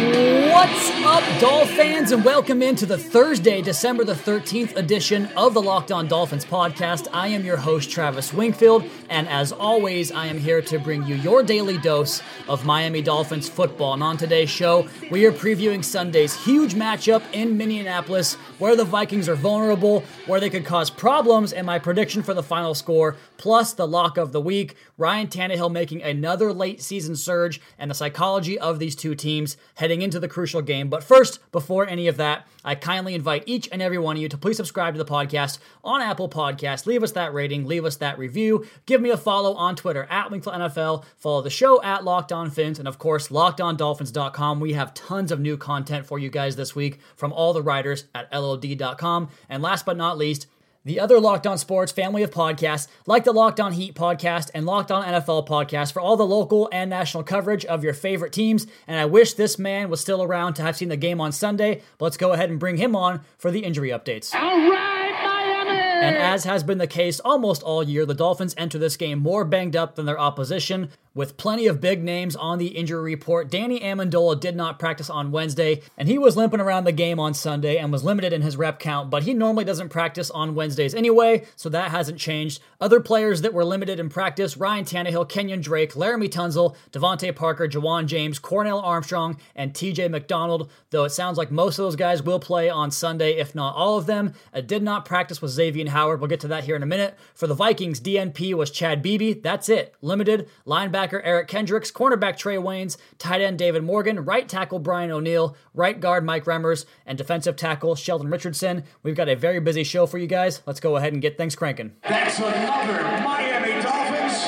What's up, Doll fans, and welcome into the Thursday, December the 13th edition of the Locked On Dolphins podcast. I am your host, Travis Wingfield, and as always, I am here to bring you your daily dose of Miami Dolphins football. And on today's show, we are previewing Sunday's huge matchup in Minneapolis, where the Vikings are vulnerable, where they could cause problems, and my prediction for the final score, plus the lock of the week. Ryan Tannehill making another late season surge, and the psychology of these two teams heading into the crucial game. But first, before any of that, I kindly invite each and every one of you to please subscribe to the podcast on Apple Podcasts. Leave us that rating, leave us that review. Give me a follow on Twitter at Wingfield NFL. Follow the show at Locked On Phins, and of course, LockedOnDolphins.com. We have tons of new content for you guys this week from all the writers at LOD.com. And last but not least, the other Locked On Sports family of podcasts, like the Locked On Heat podcast and Locked On NFL podcast, for all the local and national coverage of your favorite teams. And I wish this man was still around to have seen the game on Sunday. But let's go ahead and bring him on for the injury updates. All right, Miami! And as has been the case almost all year, the Dolphins enter this game more banged up than their opposition. With plenty of big names on the injury report, Danny Amendola did not practice on Wednesday, and he was limping around the game on Sunday and was limited in his rep count, but he normally doesn't practice on Wednesdays anyway, so that hasn't changed. Other players that were limited in practice Ryan Tannehill, Kenyon Drake, Laremy Tunsil, DeVante Parker, Ja'Wuan James, Cornell Armstrong, and TJ McDonald, though it sounds like most of those guys will play on Sunday, if not all of them. Did not practice with Xavier Howard. We'll get to that here in a minute. For the Vikings, DNP was Chad Beebe. That's it. Limited. Linebacker Eric Kendricks, cornerback Trae Waynes, tight end David Morgan, right tackle Brian O'Neill, right guard Mike Remmers, and defensive tackle Sheldon Richardson. We've got a very busy show for you guys. Let's go ahead and get things cranking. That's another Miami Dolphins.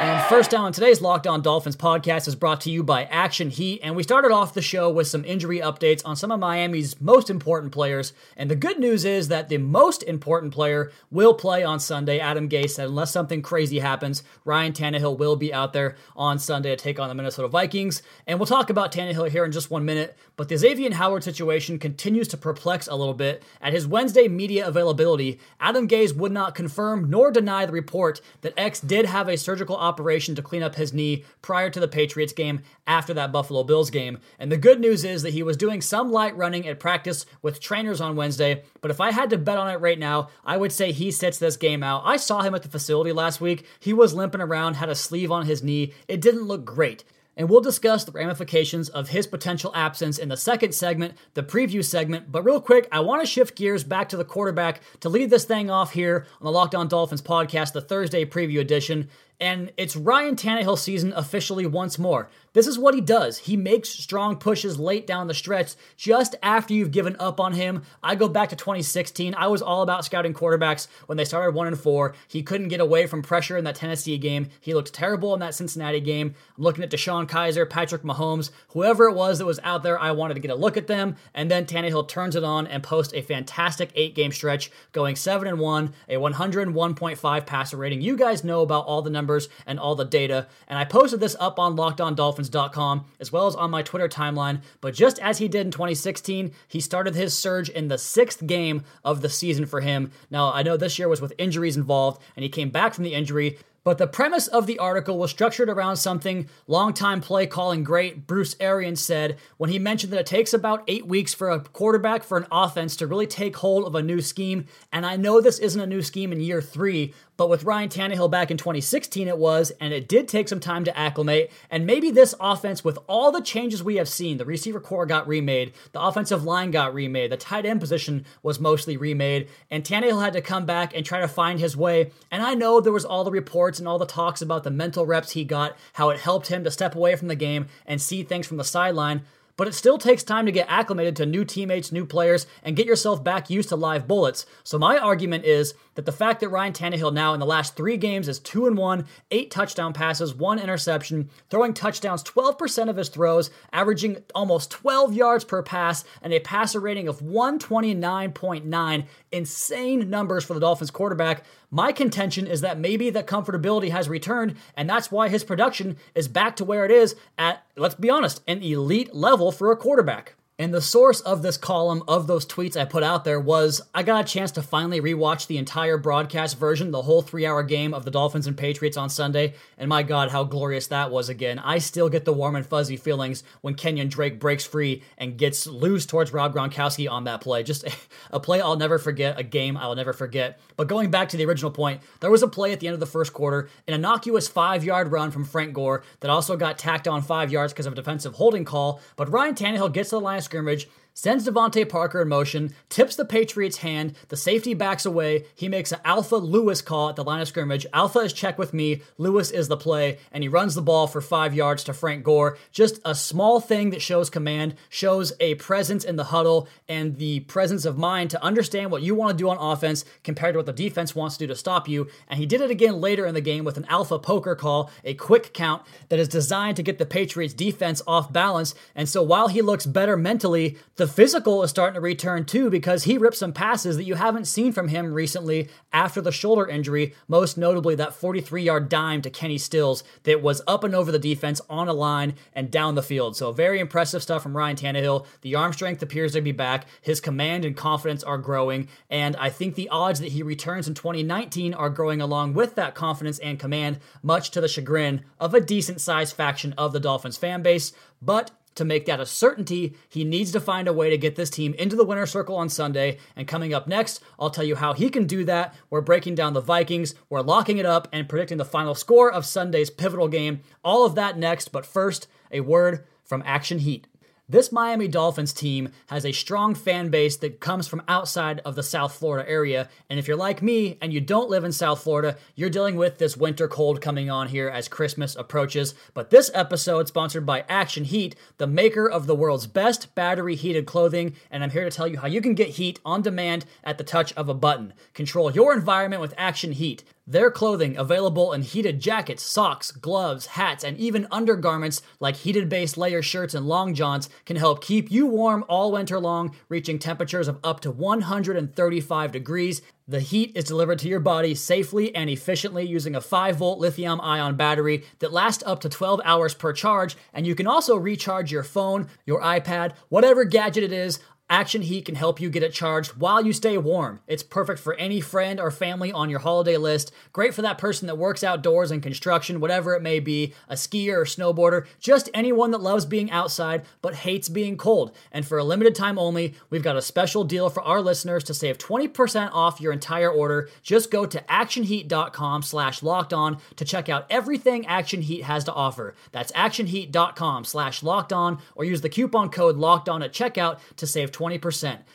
And first down on today's Locked On Dolphins podcast is brought to you by Action Heat. And we started off the show with some injury updates on some of Miami's most important players. And the good news is that the most important player will play on Sunday. Adam Gase said, unless something crazy happens, Ryan Tannehill will be out there on Sunday to take on the Minnesota Vikings. And we'll talk about Tannehill here in just one minute. But the Xavier Howard situation continues to perplex a little bit. At his Wednesday media availability, Adam Gase would not confirm nor deny the report that X did have a surgical operation to clean up his knee prior to the Patriots game after that Buffalo Bills game. And the good news is that he was doing some light running at practice with trainers on Wednesday. But if I had to bet on it right now, I would say he sits this game out. I saw him at the facility last week. He was limping around, had a sleeve on his knee. It didn't look great and we'll discuss the ramifications of his potential absence in the second segment, the preview segment. But real quick, I want to shift gears back to the quarterback to lead this thing off here on the Locked On Dolphins podcast, the Thursday preview edition. And it's Ryan Tannehill season officially once more. This is what he does. He makes strong pushes late down the stretch just after you've given up on him. I go back to 2016. I was all about scouting quarterbacks when they started 1 and 4. He couldn't get away from pressure in that Tennessee game. He looked terrible in that Cincinnati game. I'm looking at DeShone Kizer, Patrick Mahomes, whoever it was that was out there, I wanted to get a look at them. And then Tannehill turns it on and posts a fantastic 8-game stretch going 7 and 1, a 101.5 passer rating. You guys know about all the numbers and all the data. And I posted this up on LockedOnDolphins.com as well as on my Twitter timeline. But just as he did in 2016, he started his surge in the sixth game of the season for him. Now, I know this year was with injuries involved, and he came back from the injury. But the premise of the article was structured around something longtime play calling great Bruce Arians said when he mentioned that it takes about eight weeks for a quarterback for an offense to really take hold of a new scheme. And I know this isn't a new scheme in year three, but with Ryan Tannehill back in 2016, it was, and it did take some time to acclimate. And maybe this offense, with all the changes we have seen, the receiver corps got remade, the offensive line got remade, the tight end position was mostly remade, and Tannehill had to come back and try to find his way. And I know there was all the reports and all the talks about the mental reps he got, how it helped him to step away from the game and see things from the sideline but it still takes time to get acclimated to new teammates, new players, and get yourself back used to live bullets. So my argument is that the fact that Ryan Tannehill now in the last three games is two and one, eight touchdown passes, one interception, throwing touchdowns 12% of his throws, averaging almost 12 yards per pass, and a passer rating of 129.9, insane numbers for the Dolphins quarterback. My contention is that maybe that comfortability has returned, and that's why his production is back to where it is at, let's be honest, an elite level for a quarterback. And the source of this column of those tweets I put out there was I got a chance to finally rewatch the entire broadcast version, the whole three hour game of the Dolphins and Patriots on Sunday. And my God, how glorious that was again. I still get the warm and fuzzy feelings when Kenyon Drake breaks free and gets loose towards Rob Gronkowski on that play. Just a play I'll never forget, a game I'll never forget. But going back to the original point, there was a play at the end of the first quarter, an innocuous five yard run from Frank Gore that also got tacked on five yards because of a defensive holding call. But Ryan Tannehill gets to the line scrimmage, sends DeVante Parker in motion, tips the Patriots' hand, the safety backs away, he makes an Alpha Lewis call at the line of scrimmage. Alpha is check with me, Lewis is the play, and he runs the ball for five yards to Frank Gore. Just a small thing that shows command, shows a presence in the huddle, and the presence of mind to understand what you want to do on offense compared to what the defense wants to do to stop you. And he did it again later in the game with an Alpha poker call, a quick count that is designed to get the Patriots defense off balance. And so while he looks better mentally, the physical is starting to return too because he ripped some passes that you haven't seen from him recently after the shoulder injury, most notably that 43 yard dime to Kenny Stills that was up and over the defense on a line and down the field. So, very impressive stuff from Ryan Tannehill. The arm strength appears to be back, his command and confidence are growing, and I think the odds that he returns in 2019 are growing along with that confidence and command, much to the chagrin of a decent sized faction of the Dolphins fan base. But to make that a certainty, he needs to find a way to get this team into the winner circle on Sunday. And coming up next, I'll tell you how he can do that. We're breaking down the Vikings, we're locking it up, and predicting the final score of Sunday's pivotal game. All of that next, but first, a word from Action Heat. This Miami Dolphins team has a strong fan base that comes from outside of the South Florida area. And if you're like me and you don't live in South Florida, you're dealing with this winter cold coming on here as Christmas approaches. But this episode sponsored by Action Heat, the maker of the world's best battery heated clothing, and I'm here to tell you how you can get heat on demand at the touch of a button. Control your environment with Action Heat. Their clothing available in heated jackets, socks, gloves, hats, and even undergarments like heated base layer shirts and long johns can help keep you warm all winter long, reaching temperatures of up to 135 degrees. The heat is delivered to your body safely and efficiently using a 5 volt lithium ion battery that lasts up to 12 hours per charge, and you can also recharge your phone, your iPad, whatever gadget it is Action Heat can help you get it charged while you stay warm. It's perfect for any friend or family on your holiday list. Great for that person that works outdoors in construction, whatever it may be, a skier or snowboarder, just anyone that loves being outside but hates being cold. And for a limited time only, we've got a special deal for our listeners to save 20% off your entire order. Just go to actionheat.com slash locked on to check out everything Action Heat has to offer. That's actionheat.com slash locked on or use the coupon code locked on at checkout to save 20%.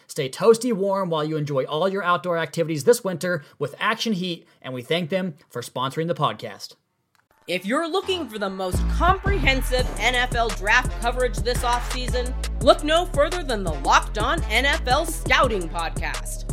Stay toasty warm while you enjoy all your outdoor activities this winter with Action Heat, and we thank them for sponsoring the podcast. If you're looking for the most comprehensive NFL draft coverage this offseason, look no further than the Locked On NFL Scouting Podcast.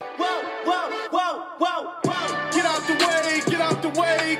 Whoa, whoa, whoa, whoa, whoa. Get out the way, get out the way,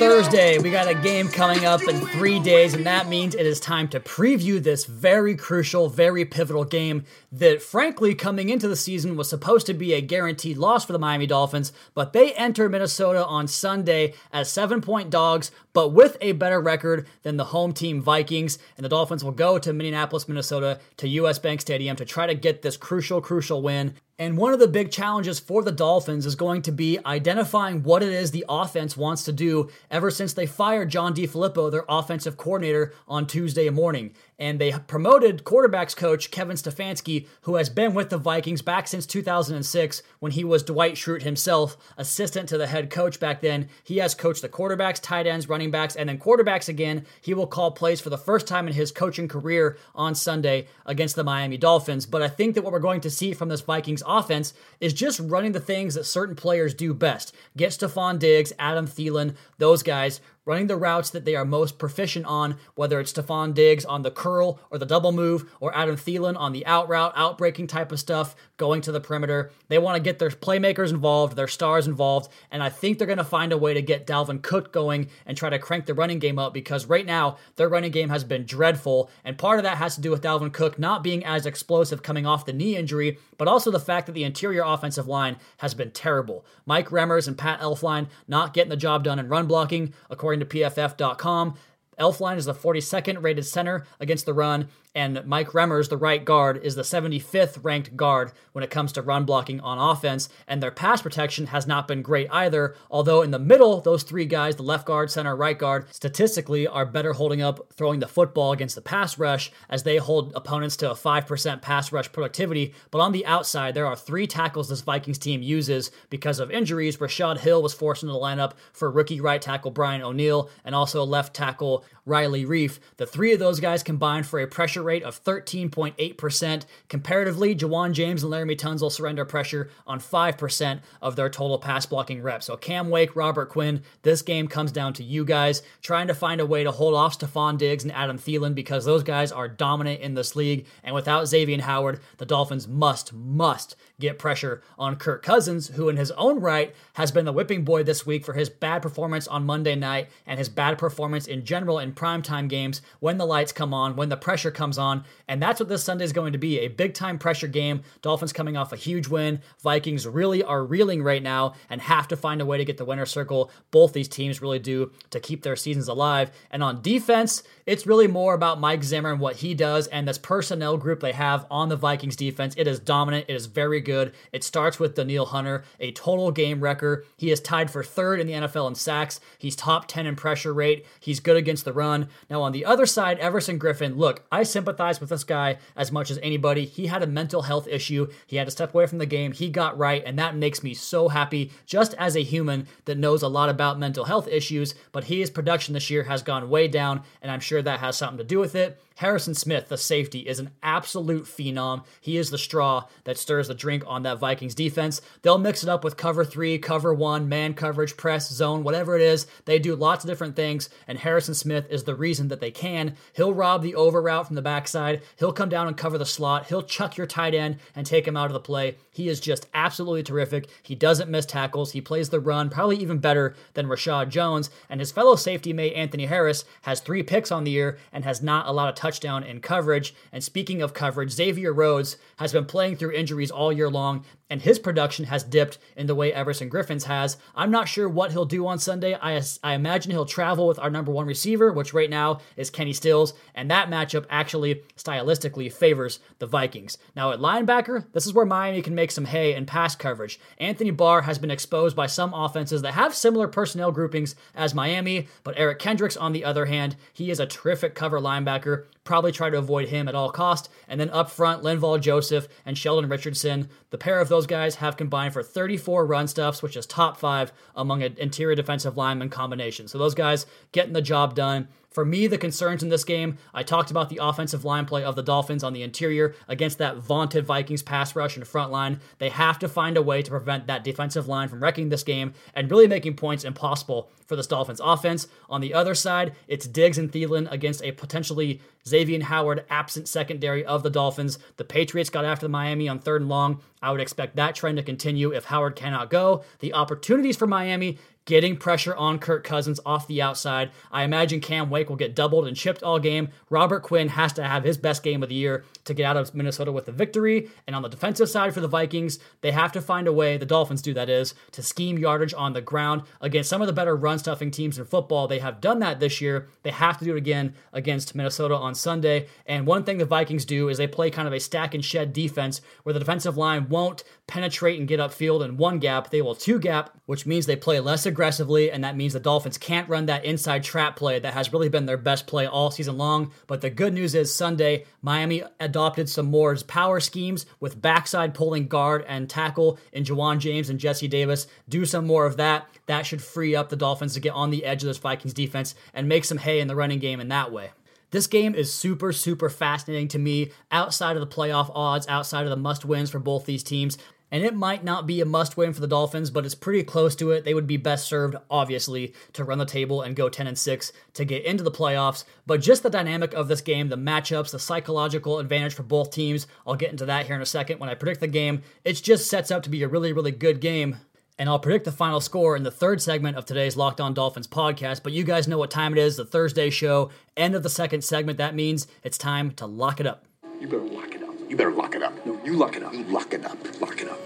Thursday. We got a game coming up in three days, and that means it is time to preview this very crucial, very pivotal game that, frankly, coming into the season was supposed to be a guaranteed loss for the Miami Dolphins, but they enter Minnesota on Sunday as seven point dogs, but with a better record than the home team Vikings. And the Dolphins will go to Minneapolis, Minnesota, to US Bank Stadium to try to get this crucial, crucial win. And one of the big challenges for the Dolphins is going to be identifying what it is the offense wants to do ever since they fired John DeFilippo, their offensive coordinator, on Tuesday morning. And they promoted quarterbacks coach Kevin Stefanski, who has been with the Vikings back since 2006 when he was Dwight Schrute himself, assistant to the head coach back then. He has coached the quarterbacks, tight ends, running backs, and then quarterbacks again. He will call plays for the first time in his coaching career on Sunday against the Miami Dolphins. But I think that what we're going to see from this Vikings offense is just running the things that certain players do best. Get Stefon Diggs, Adam Thielen, those guys running the routes that they are most proficient on, whether it's Stefon Diggs on the curl or the double move, or Adam Thielen on the out route, outbreaking type of stuff, going to the perimeter. They want to get their playmakers involved, their stars involved, and I think they're going to find a way to get Dalvin Cook going and try to crank the running game up because right now their running game has been dreadful, and part of that has to do with Dalvin Cook not being as explosive coming off the knee injury, but also the fact that the interior offensive line has been terrible. Mike Remmers and Pat Elflein not getting the job done in run blocking, according to PFF.com. Elflein is the 42nd rated center against the run, and Mike Remmers, the right guard, is the 75th ranked guard when it comes to run blocking on offense, and their pass protection has not been great either. Although in the middle, those three guys, the left guard, center, right guard, statistically are better holding up throwing the football against the pass rush as they hold opponents to a 5% pass rush productivity. But on the outside, there are three tackles this Vikings team uses because of injuries. Rashod Hill was forced into the lineup for rookie right tackle Brian O'Neill and also left tackle Riley Reiff. The three of those guys combined for a pressure rate of 13.8%. Comparatively, Ja'Wuan James and Laremy Tunsil surrender pressure on 5% of their total pass blocking reps. So Cam Wake, Robert Quinn, this game comes down to you guys trying to find a way to hold off Stefon Diggs and Adam Thielen because those guys are dominant in this league. And without Xavier Howard, the Dolphins must, must get pressure on Kirk Cousins, who in his own right has been the whipping boy this week for his bad performance on Monday night and his bad performance in general in primetime games when the lights come on, when the pressure comes on. And that's what this Sunday is going to be a big time pressure game. Dolphins coming off a huge win. Vikings really are reeling right now and have to find a way to get the winner circle. Both these teams really do to keep their seasons alive. And on defense, it's really more about Mike Zimmer and what he does and this personnel group they have on the Vikings defense. It is dominant, it is very good. It starts with Danielle Hunter, a total game wrecker. He is tied for third in the NFL in sacks. He's top 10 in pressure rate. He's good against the run. Now, on the other side, Everson Griffen, look, I sympathize with this guy as much as anybody. He had a mental health issue. He had to step away from the game. He got right, and that makes me so happy just as a human that knows a lot about mental health issues. But his production this year has gone way down, and I'm sure that has something to do with it. Harrison Smith, the safety, is an absolute phenom. He is the straw that stirs the drink on that Vikings defense. They'll mix it up with cover three, cover one, man coverage, press, zone, whatever it is. They do lots of different things, and Harrison Smith is the reason that they can. He'll rob the over route from the backside. He'll come down and cover the slot. He'll chuck your tight end and take him out of the play. He is just absolutely terrific. He doesn't miss tackles. He plays the run probably even better than Reshad Jones. And his fellow safety mate, Anthony Harris, has three picks on the year and has not allowed a touchdown in coverage. And speaking of coverage, Xavier Rhodes has been playing through injuries all year long, and his production has dipped in the way Everson Griffen's has. I'm not sure what he'll do on Sunday. I, I imagine he'll travel with our number one receiver, which right now is Kenny Stills, and that matchup actually stylistically favors the Vikings. Now, at linebacker, this is where Miami can make some hay in pass coverage. Anthony Barr has been exposed by some offenses that have similar personnel groupings as Miami, but Eric Kendricks, on the other hand, he is a terrific cover linebacker. Probably try to avoid him at all cost. And then up front, Linval Joseph and Sheldon Richardson. The pair of those guys have combined for 34 run stuffs, which is top five among an interior defensive lineman combination. So those guys getting the job done. For me, the concerns in this game, I talked about the offensive line play of the Dolphins on the interior against that vaunted Vikings pass rush and front line. They have to find a way to prevent that defensive line from wrecking this game and really making points impossible for this Dolphins offense. On the other side, it's Diggs and Thielen against a potentially Xavier Howard absent secondary of the Dolphins. The Patriots got after the Miami on third and long. I would expect that trend to continue if Howard cannot go. The opportunities for Miami getting pressure on Kirk Cousins off the outside. I imagine Cam Wake will get doubled and chipped all game. Robert Quinn has to have his best game of the year to get out of Minnesota with the victory. And on the defensive side for the Vikings, they have to find a way, the Dolphins do that is, to scheme yardage on the ground against some of the better run stuffing teams in football. They have done that this year. They have to do it again against Minnesota on Sunday. And one thing the Vikings do is they play kind of a stack and shed defense where the defensive line won't penetrate and get upfield in one gap. They will two gap, which means they play less aggressively, and that means the Dolphins can't run that inside trap play that has really been their best play all season long. But the good news is Sunday, Miami adopted some more power schemes with backside pulling guard and tackle in Ja'Wuan James and Jesse Davis. Do some more of that. That should free up the Dolphins to get on the edge of this Vikings defense and make some hay in the running game in that way. This game is super, super fascinating to me outside of the playoff odds, outside of the must wins for both these teams. And it might not be a must win for the Dolphins, but it's pretty close to it. They would be best served, obviously, to run the table and go 10 and 6 to get into the playoffs. But just the dynamic of this game, the matchups, the psychological advantage for both teams, I'll get into that here in a second when I predict the game. It just sets up to be a really, really good game and I'll predict the final score in the third segment of today's Locked On Dolphins podcast. But you guys know what time it is the Thursday show, end of the second segment. That means it's time to lock it up. You better lock it up. You better lock it up. No, you lock it up. You lock it up. Lock it up.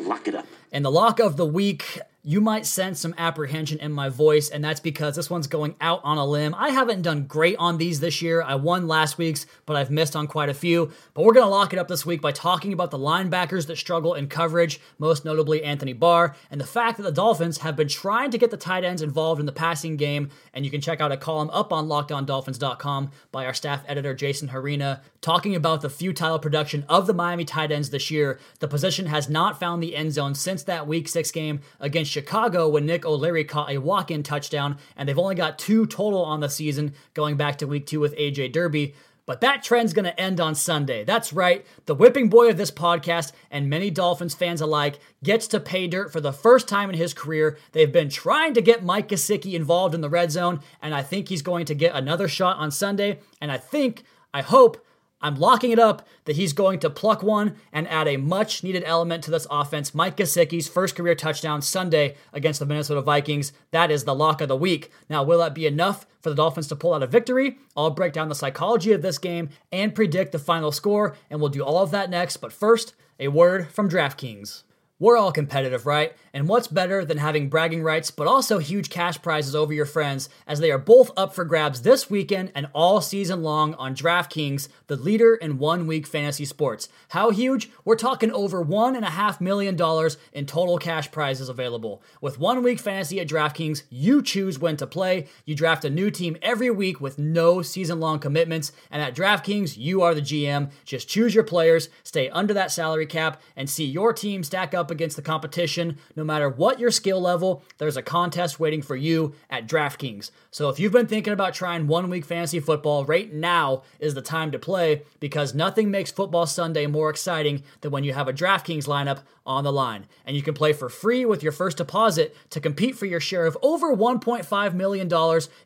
Lock it up. And the lock of the week you might sense some apprehension in my voice, and that's because this one's going out on a limb. I haven't done great on these this year. I won last week's, but I've missed on quite a few. But we're going to lock it up this week by talking about the linebackers that struggle in coverage, most notably Anthony Barr, and the fact that the Dolphins have been trying to get the tight ends involved in the passing game. And you can check out a column up on lockedondolphins.com by our staff editor, Jason Harina, talking about the futile production of the Miami tight ends this year. The position has not found the end zone since that week six game against Chicago when Nick O'Leary caught a walk in touchdown, and they've only got two total on the season going back to week two with AJ Derby. But that trend's going to end on Sunday. That's right. The whipping boy of this podcast and many Dolphins fans alike gets to pay dirt for the first time in his career. They've been trying to get Mike Gesicki involved in the red zone, and I think he's going to get another shot on Sunday. And I think, I hope, I'm locking it up that he's going to pluck one and add a much needed element to this offense. Mike Gesicki's first career touchdown Sunday against the Minnesota Vikings. That is the lock of the week. Now, will that be enough for the Dolphins to pull out a victory? I'll break down the psychology of this game and predict the final score, and we'll do all of that next. But first, a word from DraftKings. We're all competitive, right? And what's better than having bragging rights, but also huge cash prizes over your friends, as they are both up for grabs this weekend and all season long on DraftKings, the leader in one week fantasy sports. How huge? We're talking over $1.5 million in total cash prizes available. With one week fantasy at DraftKings, you choose when to play. You draft a new team every week with no season long commitments. And at DraftKings, you are the GM. Just choose your players, stay under that salary cap, and see your team stack up against the competition. No matter what your skill level, there's a contest waiting for you at DraftKings. So if you've been thinking about trying one week fantasy football, right now is the time to play because nothing makes football Sunday more exciting than when you have a DraftKings lineup on the line. And you can play for free with your first deposit to compete for your share of over $1.5 million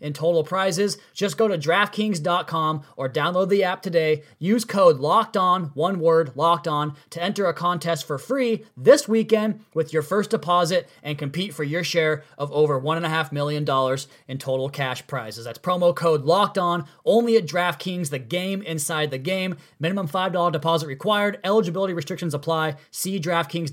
in total prizes. Just go to DraftKings.com or download the app today. Use code LOCKED ON, one word, LOCKED ON, to enter a contest for free this weekend with your first deposit and compete for your share of over $1.5 million in total cash prizes. That's promo code LOCKED ON, only at DraftKings, the game inside the game. Minimum $5 deposit required. Eligibility restrictions apply. See DraftKings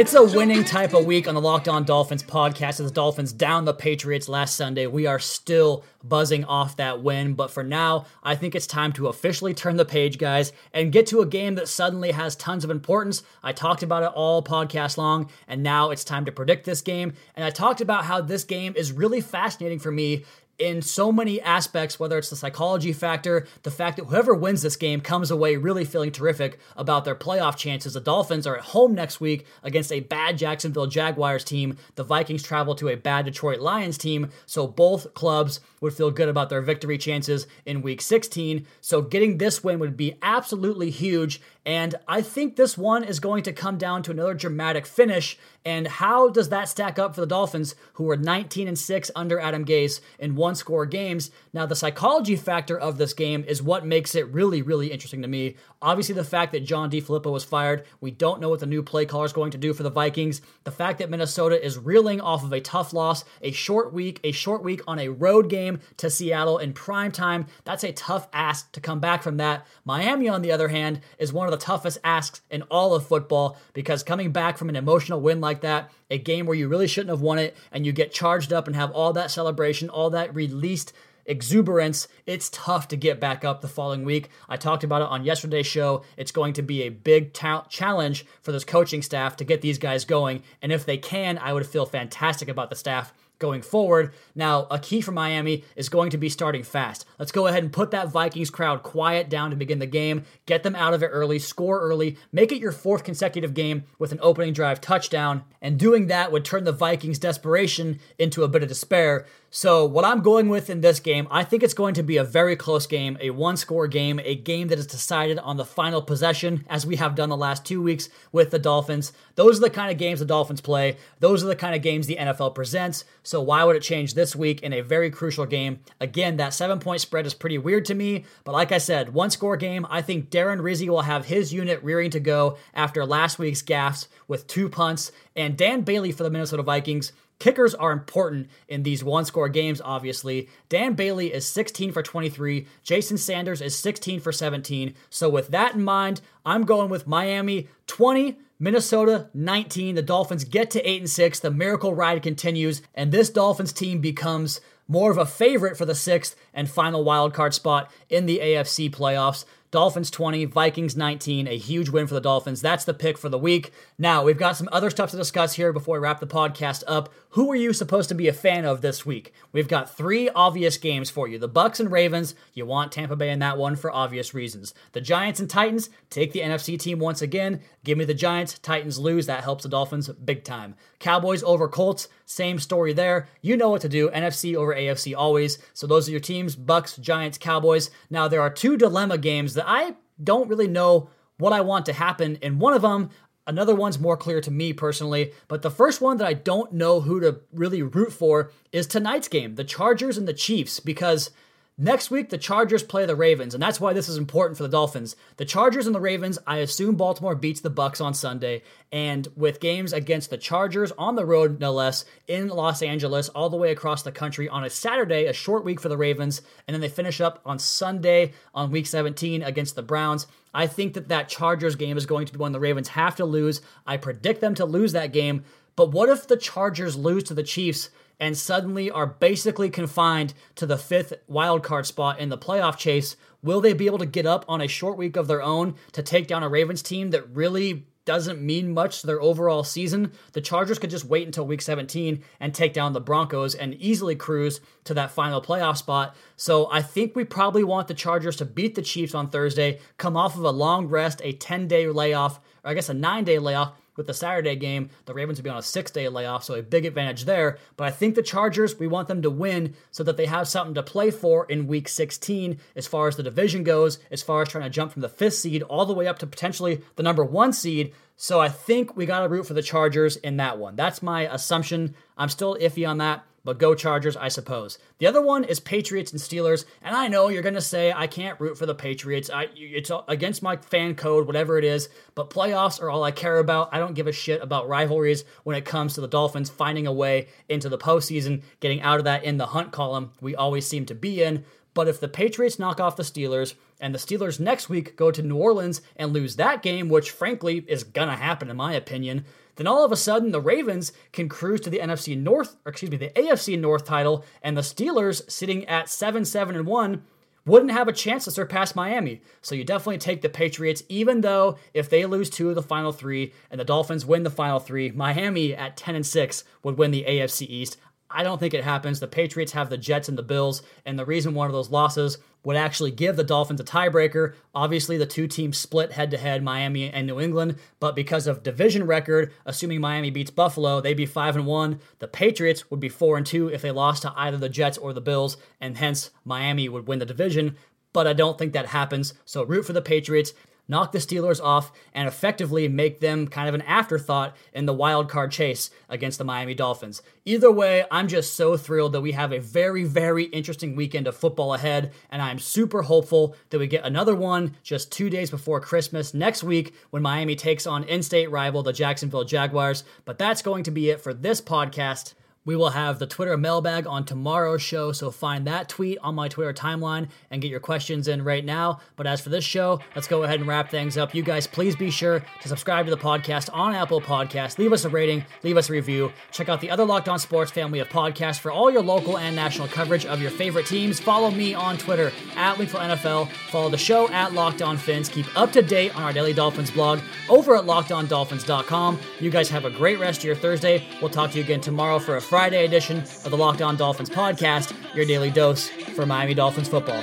It's a winning type of week on the Locked On Dolphins podcast as the Dolphins down the Patriots last Sunday. We are still buzzing off that win, but for now, I think it's time to officially turn the page, guys, and get to a game that suddenly has tons of importance. I talked about it all podcast long, and now it's time to predict this game. And I talked about how this game is really fascinating for me in so many aspects, whether it's the psychology factor, the fact that whoever wins this game comes away really feeling terrific about their playoff chances. The Dolphins are at home next week against a bad Jacksonville Jaguars team. The Vikings travel to a bad Detroit Lions team. So both clubs would feel good about their victory chances in week 16. So getting this win would be absolutely huge. And I think this one is going to come down to another dramatic finish. And how does that stack up for the Dolphins, who were 19 and 6 under Adam Gase in one score games? Now, the psychology factor of this game is what makes it really, really interesting to me. Obviously, the fact that John DeFilippo was fired, we don't know what the new play caller is going to do for the Vikings. The fact that Minnesota is reeling off of a tough loss, a short week, a short week on a road game to Seattle in prime time, that's a tough ask to come back from that. Miami, on the other hand, is one of the toughest asks in all of football because coming back from an emotional win like that, a game where you really shouldn't have won it, and you get charged up and have all that celebration, all that released exuberance, it's tough to get back up the following week. I talked about it on yesterday's show. It's going to be a big ta- challenge for this coaching staff to get these guys going. And if they can, I would feel fantastic about the staff going forward. Now, a key for Miami is going to be starting fast. Let's go ahead and put that Vikings crowd quiet down to begin the game, get them out of it early, score early, make it your fourth consecutive game with an opening drive touchdown, and doing that would turn the Vikings' desperation into a bit of despair. So, what I'm going with in this game, I think it's going to be a very close game, a one score game, a game that is decided on the final possession, as we have done the last two weeks with the Dolphins. Those are the kind of games the Dolphins play. Those are the kind of games the NFL presents. So, why would it change this week in a very crucial game? Again, that seven point spread is pretty weird to me, but like I said, one score game, I think Darren Rizzi will have his unit rearing to go after last week's gaffes with two punts, and Dan Bailey for the Minnesota Vikings Kickers are important in these one score games, obviously. Dan Bailey is 16 for 23. Jason Sanders is 16 for 17. So, with that in mind, I'm going with Miami 20, Minnesota 19. The Dolphins get to 8 and 6. The miracle ride continues, and this Dolphins team becomes more of a favorite for the sixth and final wild card spot in the AFC playoffs. Dolphins 20, Vikings 19, a huge win for the Dolphins. That's the pick for the week. Now, we've got some other stuff to discuss here before we wrap the podcast up. Who are you supposed to be a fan of this week? We've got three obvious games for you. The Bucks and Ravens, you want Tampa Bay in that one for obvious reasons. The Giants and Titans, take the NFC team once again. Give me the Giants, Titans lose, that helps the Dolphins big time. Cowboys over Colts, same story there. You know what to do. NFC over AFC always. So those are your teams, Bucks, Giants, Cowboys. Now there are two dilemma games that I don't really know what I want to happen in one of them. Another one's more clear to me personally, but the first one that I don't know who to really root for is tonight's game, the Chargers and the Chiefs, because Next week, the Chargers play the Ravens, and that's why this is important for the Dolphins. The Chargers and the Ravens, I assume Baltimore beats the Bucks on Sunday, and with games against the Chargers on the road, no less, in Los Angeles, all the way across the country on a Saturday, a short week for the Ravens, and then they finish up on Sunday on Week 17 against the Browns. I think that that Chargers game is going to be one the Ravens have to lose. I predict them to lose that game, but what if the Chargers lose to the Chiefs? And suddenly are basically confined to the fifth wildcard spot in the playoff chase. Will they be able to get up on a short week of their own to take down a Ravens team that really doesn't mean much to their overall season? The Chargers could just wait until week 17 and take down the Broncos and easily cruise to that final playoff spot. So I think we probably want the Chargers to beat the Chiefs on Thursday, come off of a long rest, a 10 day layoff, or I guess a nine day layoff, with the Saturday game, the Ravens would be on a six day layoff, so a big advantage there. But I think the Chargers, we want them to win so that they have something to play for in week 16 as far as the division goes, as far as trying to jump from the fifth seed all the way up to potentially the number one seed. So I think we got to root for the Chargers in that one. That's my assumption. I'm still iffy on that but go Chargers, I suppose. The other one is Patriots and Steelers, and I know you're going to say I can't root for the Patriots. I, it's against my fan code, whatever it is, but playoffs are all I care about. I don't give a shit about rivalries when it comes to the Dolphins finding a way into the postseason, getting out of that in the hunt column we always seem to be in. But if the Patriots knock off the Steelers, and the Steelers next week go to New Orleans and lose that game, which frankly is gonna happen in my opinion, then all of a sudden the Ravens can cruise to the NFC North, or excuse me, the AFC North title, and the Steelers sitting at 7 7 and 1 wouldn't have a chance to surpass Miami. So you definitely take the Patriots, even though if they lose two of the final three and the Dolphins win the final three, Miami at 10 and 6 would win the AFC East. I don't think it happens. The Patriots have the Jets and the Bills, and the reason one of those losses would actually give the Dolphins a tiebreaker. Obviously, the two teams split head to head, Miami and New England, but because of division record, assuming Miami beats Buffalo, they'd be 5 and 1. The Patriots would be 4 and 2 if they lost to either the Jets or the Bills, and hence Miami would win the division. But I don't think that happens. So root for the Patriots knock the Steelers off, and effectively make them kind of an afterthought in the wild card chase against the Miami Dolphins. Either way, I'm just so thrilled that we have a very, very interesting weekend of football ahead, and I'm super hopeful that we get another one just two days before Christmas next week when Miami takes on in state rival, the Jacksonville Jaguars. But that's going to be it for this podcast. We will have the Twitter mailbag on tomorrow's show, so find that tweet on my Twitter timeline and get your questions in right now. But as for this show, let's go ahead and wrap things up. You guys, please be sure to subscribe to the podcast on Apple Podcasts. Leave us a rating, leave us a review. Check out the other Locked On Sports family of podcasts for all your local and national coverage of your favorite teams. Follow me on Twitter at Wingfield NFL. Follow the show at Locked On Phins. Keep up to date on our Daily Dolphins blog over at LockedOnDolphins.com. You guys have a great rest of your Thursday. We'll talk to you again tomorrow for a Friday edition of the Locked On Dolphins podcast, your daily dose for Miami Dolphins football.